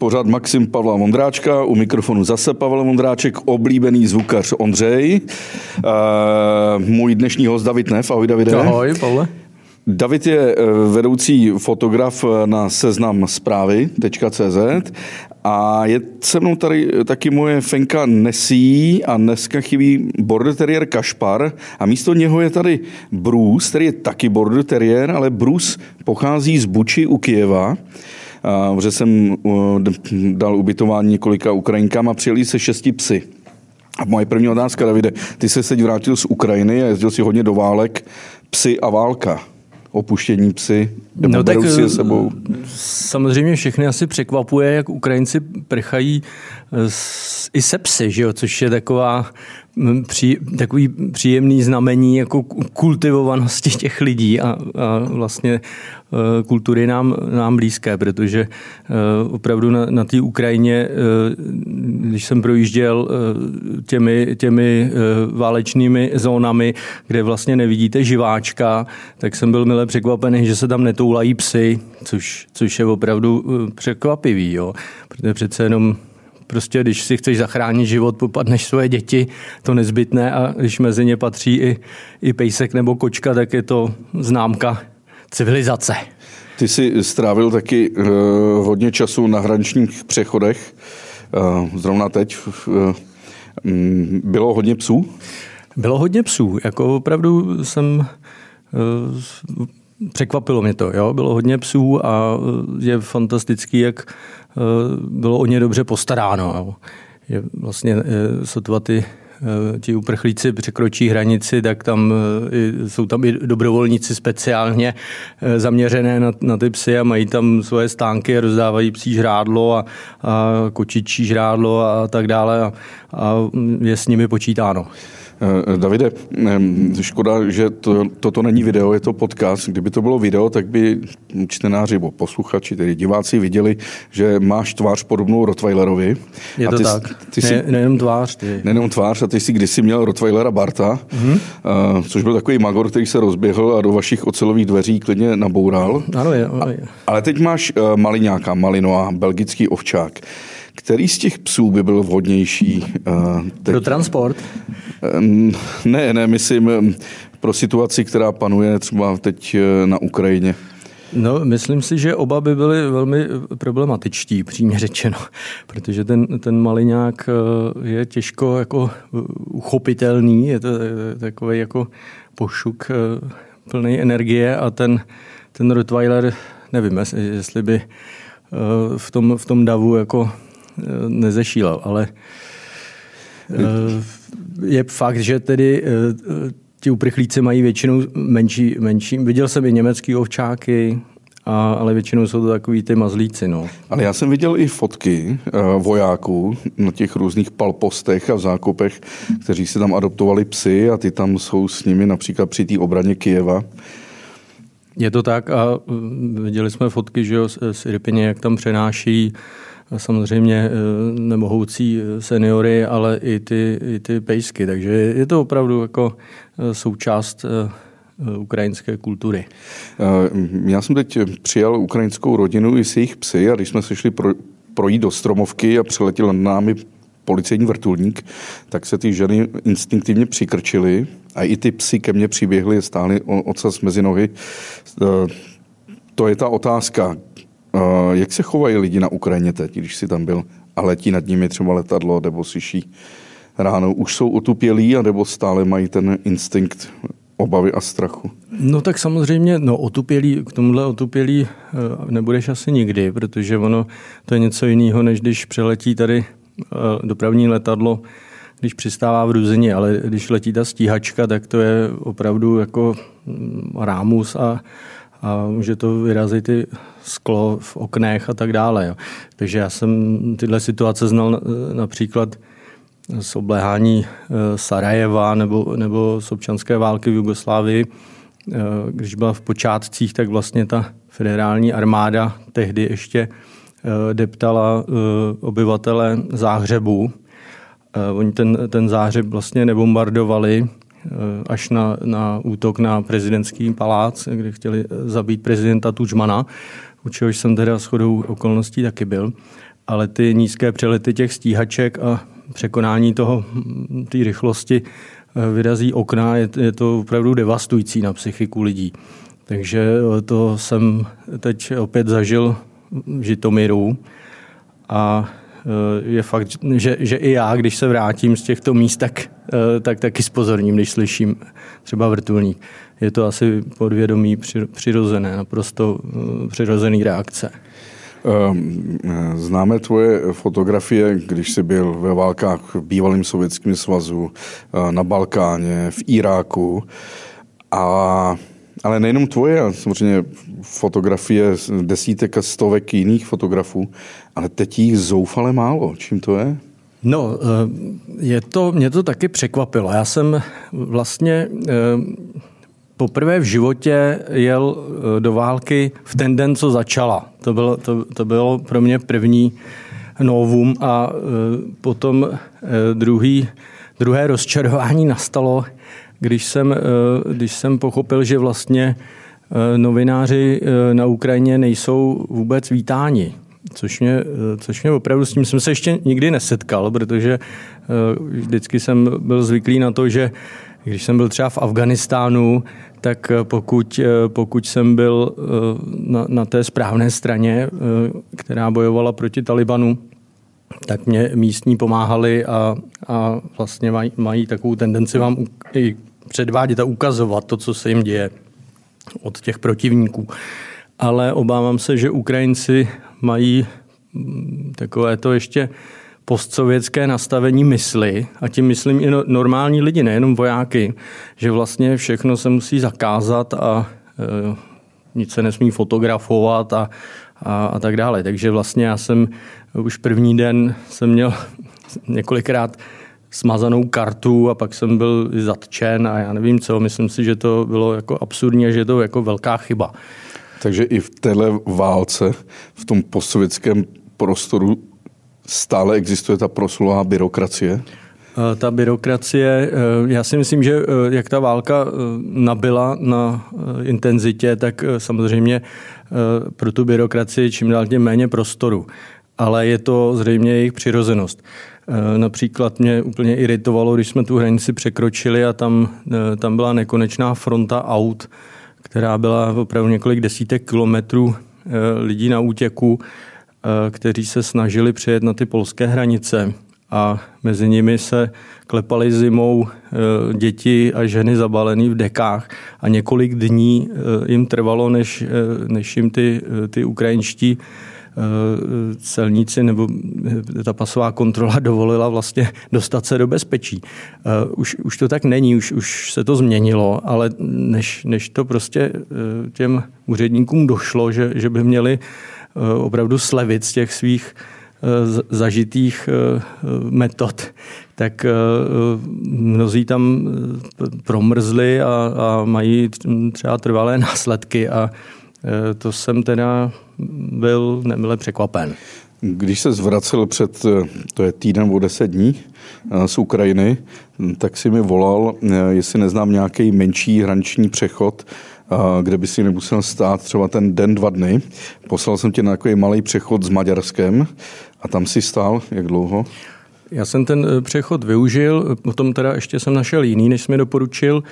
Pořád Maxim Pavla Vondráčka, u mikrofonu zase Pavel Vondráček, oblíbený zvukař Ondřej. Uh, můj dnešní host David Nev. Ahoj Davide. Ahoj Pavle. David je eh, vedoucí fotograf na seznam zprávy.cz a je se mnou tady taky moje fenka Nesí a dneska chybí border terrier Kašpar a místo něho je tady Bruce, který je taky border terrier, ale Bruce pochází z Buči u Kijeva protože jsem dal ubytování několika Ukrajinkám a přijeli se šesti psy. A moje první otázka, Davide, ty se teď vrátil z Ukrajiny a jezdil si hodně do válek, psy a válka opuštění psy, nebo no, tak, si je sebou? Samozřejmě všechny asi překvapuje, jak Ukrajinci prchají i se psy, že jo? což je taková pří, takový příjemný znamení jako kultivovanosti těch lidí a, a vlastně e, kultury nám, nám blízké, protože e, opravdu na, na té Ukrajině, e, když jsem projížděl těmi, těmi válečnými zónami, kde vlastně nevidíte živáčka, tak jsem byl milé překvapený, že se tam netoulají psy, což, což je opravdu překvapivý, jo? protože přece jenom prostě když si chceš zachránit život, popadneš svoje děti, to nezbytné a když mezi ně patří i, i pejsek nebo kočka, tak je to známka civilizace. Ty jsi strávil taky uh, hodně času na hraničních přechodech. Uh, zrovna teď uh, bylo hodně psů? Bylo hodně psů. Jako opravdu jsem uh, překvapilo mě to. Jo? Bylo hodně psů a je fantastický, jak bylo o ně dobře postaráno. Je vlastně eh, sotva ty eh, ti uprchlíci překročí hranici, tak tam jsou tam i dobrovolníci speciálně zaměřené na, na ty psy a mají tam svoje stánky rozdávají psí žrádlo a, a kočičí žrádlo a tak dále a, a je s nimi počítáno. Eh, Davide, škoda, že to, toto není video, je to podcast. Kdyby to bylo video, tak by čtenáři nebo posluchači, tedy diváci, viděli, že máš tvář podobnou Rottweilerovi. Je to ty, tak. Ty jsi, ne, nejenom tvář. Ty. Nejenom tvář, a ty jsi kdysi měl Rottweilera Barta, mm-hmm. což byl takový magor, který se rozběhl a do vašich ocelových dveří klidně naboural. Ano, je. Ano, je. A, ale teď máš uh, maliňáka, malinoa, belgický ovčák. Který z těch psů by byl vhodnější? Uh, teď? Pro transport? Ne, ne, myslím pro situaci, která panuje třeba teď uh, na Ukrajině. No, myslím si, že oba by byly velmi problematičtí, přímě řečeno, protože ten, ten maliňák je těžko jako uchopitelný, je to takový jako pošuk plný energie a ten, ten Rottweiler, nevím, jestli by v tom, v tom davu jako nezešílel, ale eh, je fakt, že tedy eh, ti uprchlíci mají většinou menší, menší. Viděl jsem i německý ovčáky, a, ale většinou jsou to takový ty mazlíci. No. Ale já jsem viděl i fotky uh, vojáků na těch různých palpostech a v zákopech, kteří si tam adoptovali psy a ty tam jsou s nimi například při té obraně Kijeva. Je to tak a viděli jsme fotky že jo, z Irpině, jak tam přenáší samozřejmě eh, nemohoucí eh, seniory, ale i ty, i ty pejsky. Takže je to opravdu jako eh, součást ukrajinské kultury. Já jsem teď přijal ukrajinskou rodinu i s jejich psy a když jsme se šli pro, projít do stromovky a přiletěl nad námi policejní vrtulník, tak se ty ženy instinktivně přikrčily a i ty psy ke mně přiběhly, stály ocas mezi nohy. To je ta otázka, jak se chovají lidi na Ukrajině teď, když jsi tam byl a letí nad nimi třeba letadlo nebo slyší ráno? Už jsou otupělí, nebo stále mají ten instinkt obavy a strachu? No tak samozřejmě, no otupělí, k tomuhle otupělí eh, nebudeš asi nikdy, protože ono to je něco jiného, než když přeletí tady eh, dopravní letadlo, když přistává v Ruzině, ale když letí ta stíhačka, tak to je opravdu jako mm, rámus a a může to vyrazit i sklo v oknech a tak dále. Jo. Takže já jsem tyhle situace znal například z obléhání eh, Sarajeva nebo, nebo z občanské války v Jugoslávii. Eh, když byla v počátcích, tak vlastně ta federální armáda tehdy ještě eh, deptala obyvatele záhřebu. Oni ten, ten záhřeb vlastně nebombardovali, Eh, až na, na útok na prezidentský palác, kde chtěli zabít prezidenta Tučmana, u čehož jsem teda shodou okolností taky byl. ale ty nízké přelety těch stíhaček a překonání toho, té rychlosti vyrazí okna, je, je to opravdu devastující na psychiku lidí. Takže to jsem teď opět zažil v Žitomiru a je fakt, že, že i já, když se vrátím z těchto míst, tak, e, tak taky spozorním, když slyším třeba vrtulník. Je to asi podvědomí přirozené, naprosto e, přirozený reakce. Ehm, známe tvoje fotografie, když jsi byl ve válkách v bývalém sovětském svazu, na Balkáně, v Iráku. A ale nejenom tvoje, ale samozřejmě fotografie desítek a stovek jiných fotografů, ale teď jich zoufale málo. Čím to je? No, eh, je to, mě to taky překvapilo. Já jsem vlastně eh, poprvé v životě jel eh, do války v ten den, co začala. To bylo, to, to bylo pro mě první novum a potom druhý, druhé rozčarování nastalo, když jsem, eh, když jsem pochopil, že vlastně eh, novináři eh, na Ukrajině nejsou vůbec vítáni. Což mě, což mě opravdu s tím jsem se ještě nikdy nesetkal, protože vždycky jsem byl zvyklý na to, že když jsem byl třeba v Afganistánu, tak pokud, pokud jsem byl na, na té správné straně, která bojovala proti Talibanu, tak mě místní pomáhali a, a vlastně mají, mají takovou tendenci vám i předvádět a ukazovat to, co se jim děje od těch protivníků. Ale obávám se, že Ukrajinci mají mm, takové to ještě postsovětské nastavení mysli, a tím myslím i no, normální lidi, nejenom vojáky, že vlastně všechno se musí zakázat a e, nic se nesmí fotografovat a, a, a tak dále. Takže vlastně já jsem už první den jsem měl několikrát smazanou kartu a pak jsem byl zatčen a já nevím co. Myslím si, že to bylo jako absurdní a že je to jako velká chyba. Takže i v téhle válce, v tom postsovětském prostoru stále existuje ta proslulá byrokracie? Eh, ta byrokracie, eh, já si myslím, že eh, jak ta válka nabyla na intenzitě, tak samozřejmě pro tu byrokracii čím dál tím méně prostoru. Ale je to zřejmě jejich přirozenost. Eh, například mě úplně iritovalo, když jsme tu hranici překročili a tam, eh, tam byla nekonečná fronta aut, která byla opravdu několik desítek kilometrů eh, lidí na útěku, kteří se snažili přejet na ty polské hranice. A mezi nimi se klepali zimou děti a ženy zabalený v dekách. A několik dní jim trvalo, než, než jim ty, ty ukrajinští celníci nebo eh, ta pasová kontrola dovolila vlastně dostat se do bezpečí. Eh, už, už to tak není, už, už se to změnilo, ale než, než to prostě těm úředníkům došlo, že, že by měli opravdu slevit z těch svých zažitých metod, tak mnozí tam promrzli a, a mají třeba trvalé následky a to jsem teda byl nemile překvapen. Když se zvracel před, to je týden o deset dní eh, z Ukrajiny, tak si mi volal, eh, jestli neznám nějaký menší hraniční přechod, eh, kde by si nemusel stát třeba ten den, dva dny. Poslal jsem tě na takový malý přechod s Maďarskem a tam si stál jak dlouho? Já jsem ten přechod využil, potom teda ještě jsem našel jiný, než jsi mi doporučil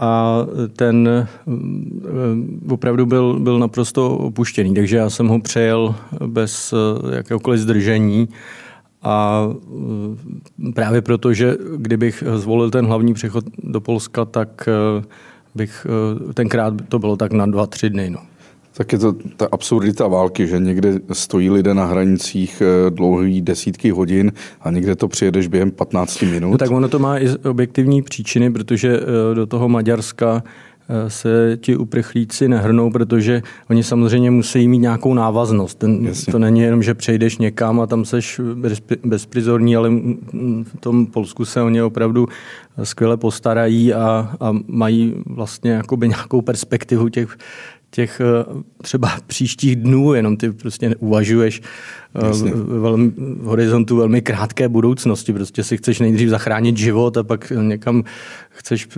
a ten mm, opravdu byl, byl naprosto opuštěný, takže já jsem ho přejel bez eh, jakéhokoliv zdržení a mm, právě proto, že kdybych zvolil ten hlavní přechod do Polska, tak eh, bych eh, tenkrát to bylo tak na dva, tři dny. No. Tak je to ta absurdita války, že někde stojí lidé na hranicích eh, dlouhý desítky hodin a někde to přijedeš během 15 minut. No, tak ono to má i objektivní příčiny, protože eh, do toho Maďarska eh, se ti uprchlíci nehrnou, protože oni samozřejmě musí mít nějakou návaznost. Ten, to není jenom, že přejdeš někam a tam seš bezprizorní, ale v tom Polsku se o ně opravdu skvěle postarají a, a mají vlastně jakoby nějakou perspektivu těch těch eh, třeba příštích dnů, jenom ty prostě uvažuješ eh, v, velmi, v horizontu velmi krátké budoucnosti. Prostě si chceš nejdřív zachránit život a pak někam chceš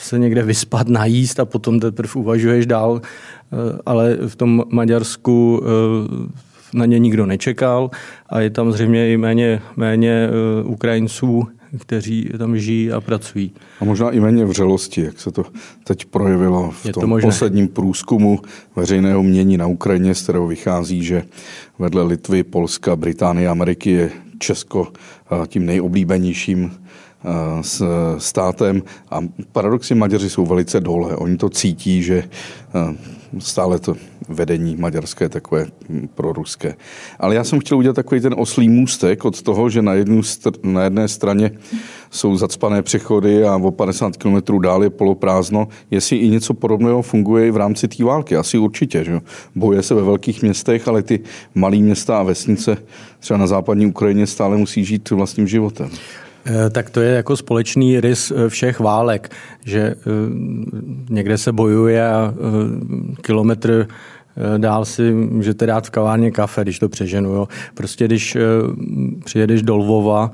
se někde vyspat, najíst a potom teprve uvažuješ dál. Eh, ale v tom Maďarsku na ně nikdo nečekal a je tam zřejmě i méně, méně Ukrajinců, kteří tam žijí a pracují. A možná i méně vřelosti, jak se to teď projevilo v tom to posledním průzkumu veřejného mění na Ukrajině, z kterého vychází, že vedle Litvy, Polska, Británie, Ameriky je Česko tím nejoblíbenějším s státem a paradoxně Maďaři jsou velice dole. Oni to cítí, že stále to vedení maďarské takové proruské. Ale já jsem chtěl udělat takový ten oslý můstek od toho, že na, jednu str- na jedné straně jsou zacpané přechody a o 50 km dál je poloprázdno. Jestli i něco podobného funguje i v rámci té války, asi určitě. Že? Boje se ve velkých městech, ale ty malé města a vesnice třeba na západní Ukrajině stále musí žít vlastním životem. Eh, tak to je jako společný rys eh, všech válek, že eh, někde se bojuje a kilometr dál si můžete dát v kavárně kafe, když to přeženu. Jo. Prostě když přijedeš do Lvova,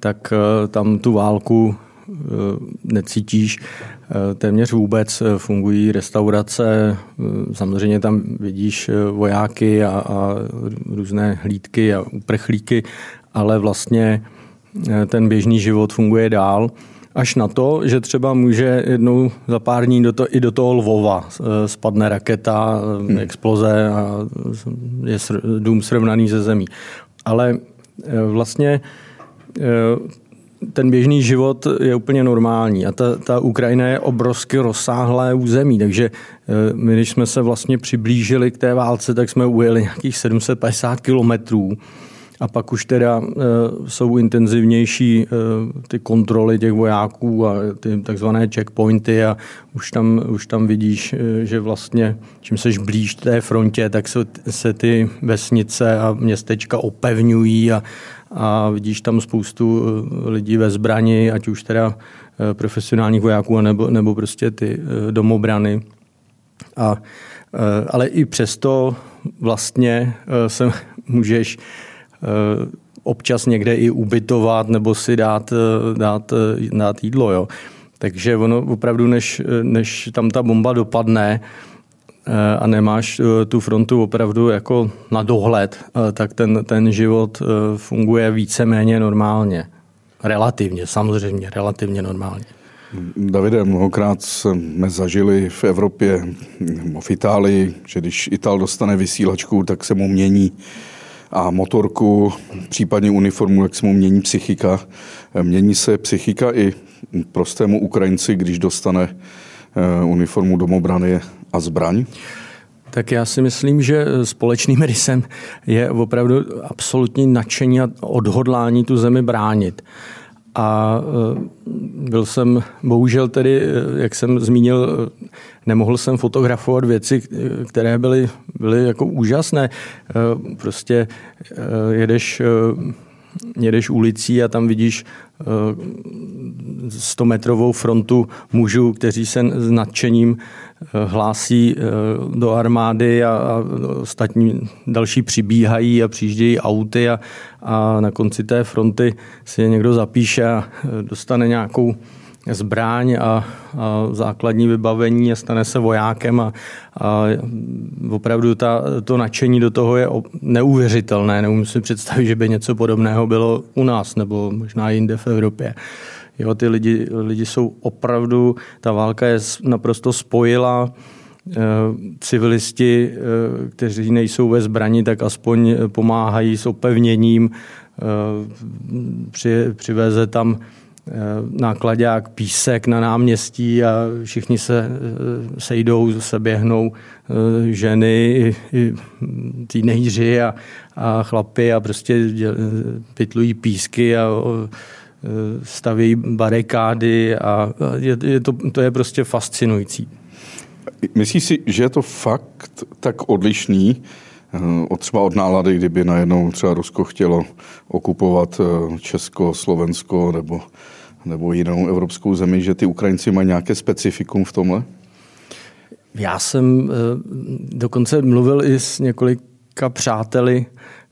tak tam tu válku necítíš téměř vůbec. Fungují restaurace, samozřejmě tam vidíš vojáky a, a různé hlídky a uprchlíky, ale vlastně Eh, ten běžný život funguje dál. Až na to, že třeba může jednou za pár dní do to, i do toho Lvova eh, spadne raketa, eh, hmm. exploze a je dům srovnaný ze zemí. Ale vlastně ten běžný život je úplně normální a ta, ta Ukrajina je obrovsky rozsáhlé území, takže my, když jsme se vlastně přiblížili k té válce, tak jsme ujeli nějakých 750 kilometrů a pak už teda e, jsou intenzivnější e, ty kontroly těch vojáků a ty takzvané checkpointy a už tam, už tam vidíš, e, že vlastně čím seš blíž té frontě, tak se, se ty vesnice a městečka opevňují a, a vidíš tam spoustu lidí ve zbrani, ať už teda profesionálních vojáků, nebo, nebo prostě ty domobrany. A, ale i přesto vlastně se můžeš Eh, občas někde i ubytovat nebo si dát, eh, dát, eh, dát jídlo. Jo. Takže ono opravdu, než, než tam ta bomba dopadne, a nemáš tu frontu opravdu jako na dohled, tak ten, ten život funguje víceméně normálně. Relativně, samozřejmě, relativně normálně. Davide, mnohokrát jsme zažili v Evropě, v Itálii, že když Ital dostane vysílačku, tak se mu mění a motorku, případně uniformu, jak se mu mění psychika. Mění se psychika i prostému Ukrajinci, když dostane eh, uniformu domobrany a zbraň? Tak já si myslím, že společným rysem je opravdu absolutní nadšení a odhodlání tu zemi bránit. A e, byl jsem, bohužel tedy, e, jak jsem zmínil, e, nemohl jsem fotografovat věci, které byly, byly jako úžasné. Prostě jedeš, jedeš ulicí a tam vidíš 100 metrovou frontu mužů, kteří se s nadšením hlásí do armády a, ostatní další přibíhají a přijíždějí auty a, a na konci té fronty si někdo zapíše a dostane nějakou zbráň a, a základní vybavení a stane se vojákem a, a opravdu ta, to nadšení do toho je neuvěřitelné. Neumím si představit, že by něco podobného bylo u nás nebo možná jinde v Evropě. Jo, ty lidi, lidi jsou opravdu, ta válka je naprosto spojila eh, civilisti, eh, kteří nejsou ve zbrani, tak aspoň pomáhají s opevněním, eh, při, přiveze tam nákladák, písek na náměstí a všichni se sejdou, se běhnou ženy, teenageři a, a chlapy a prostě pytlují písky a staví barikády a je, je to, to je prostě fascinující. Myslíš si, že je to fakt tak odlišný eh, od třeba od nálady, kdyby najednou třeba Rusko chtělo okupovat eh, Česko, Slovensko nebo, nebo jinou evropskou zemi, že ty Ukrajinci mají nějaké specifikum v tomhle? Já jsem eh, dokonce mluvil i s několika přáteli,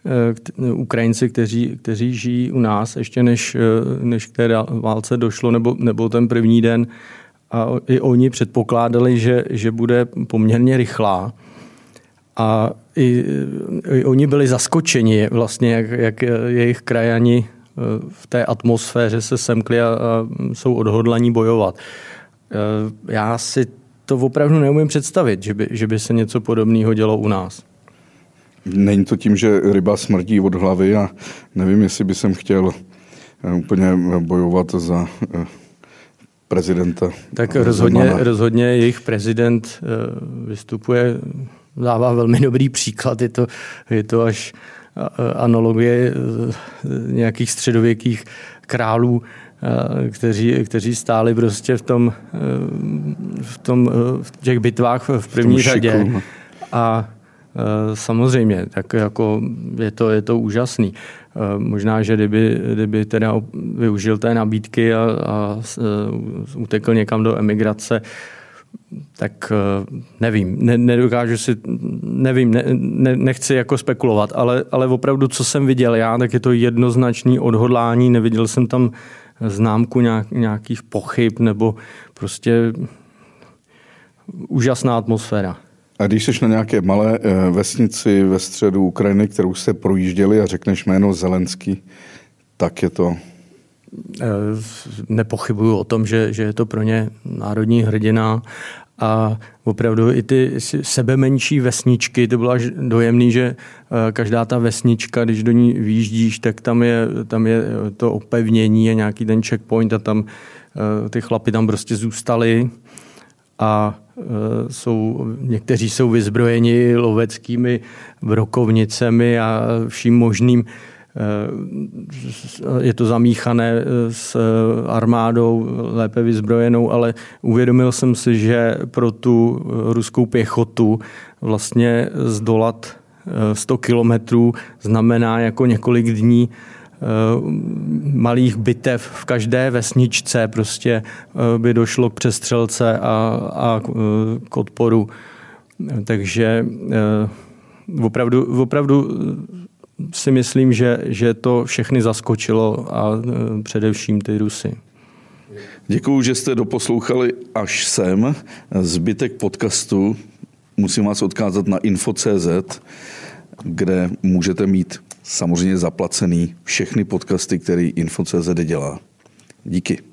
Eh, Ukrajinci, kteří, kteří žijí u nás, ještě než, eh, než k té válce došlo, nebo, nebo ten první den. A i oni předpokládali, že, že bude poměrně rychlá. A i, i oni byli zaskočeni vlastně, jak, jak jejich krajani v té atmosféře se semkli a, a jsou odhodlaní bojovat. Já si to opravdu neumím představit, že by, že by se něco podobného dělo u nás. Není to tím, že ryba smrdí od hlavy a nevím, jestli by jsem chtěl eh, úplně bojovat za eh, prezidenta. Tak rozhodně, rozhodně jejich prezident eh, vystupuje, dává velmi dobrý příklad. Je to, je to až analogie nějakých středověkých králů, kteří, kteří stáli prostě v tom, v tom v těch bitvách v první v řadě. No. A samozřejmě, tak jako je to, je to úžasný. Možná, že kdyby, kdyby teda využil té nabídky a, a utekl někam do emigrace, tak nevím, ne, nedokážu si, nevím, ne, ne, nechci jako spekulovat, ale, ale opravdu, co jsem viděl já, tak je to jednoznačný odhodlání, neviděl jsem tam známku nějak, nějakých pochyb nebo prostě úžasná atmosféra. A když jsi na nějaké malé eh, vesnici ve středu Ukrajiny, kterou jste projížděli a řekneš jméno Zelenský, tak je to... Eh, nepochybuju o tom, že, že je to pro ně národní hrdina a opravdu i ty sebe menší vesničky, to bylo až dojemný, že eh, každá ta vesnička, když do ní výjíždíš, tak tam je, tam je to opevnění a nějaký ten checkpoint a tam ty chlapy tam prostě zůstali a jsou, někteří jsou vyzbrojeni loveckými brokovnicemi a vším možným. E, je to zamíchané s armádou lépe vyzbrojenou, ale uvědomil jsem si, že pro tu ruskou pěchotu vlastně zdolat 100 kilometrů znamená jako několik dní Eh, malých bitev v každé vesničce prostě eh, by došlo k přestřelce a, a eh, k odporu. Takže opravdu, opravdu si myslím, že, že to všechny zaskočilo a především ty Rusy. Děkuji, že jste doposlouchali až sem. Zbytek podcastu musím vás odkázat na info.cz, kde můžete mít samozřejmě zaplacený všechny podcasty, který Info.cz dělá. Díky.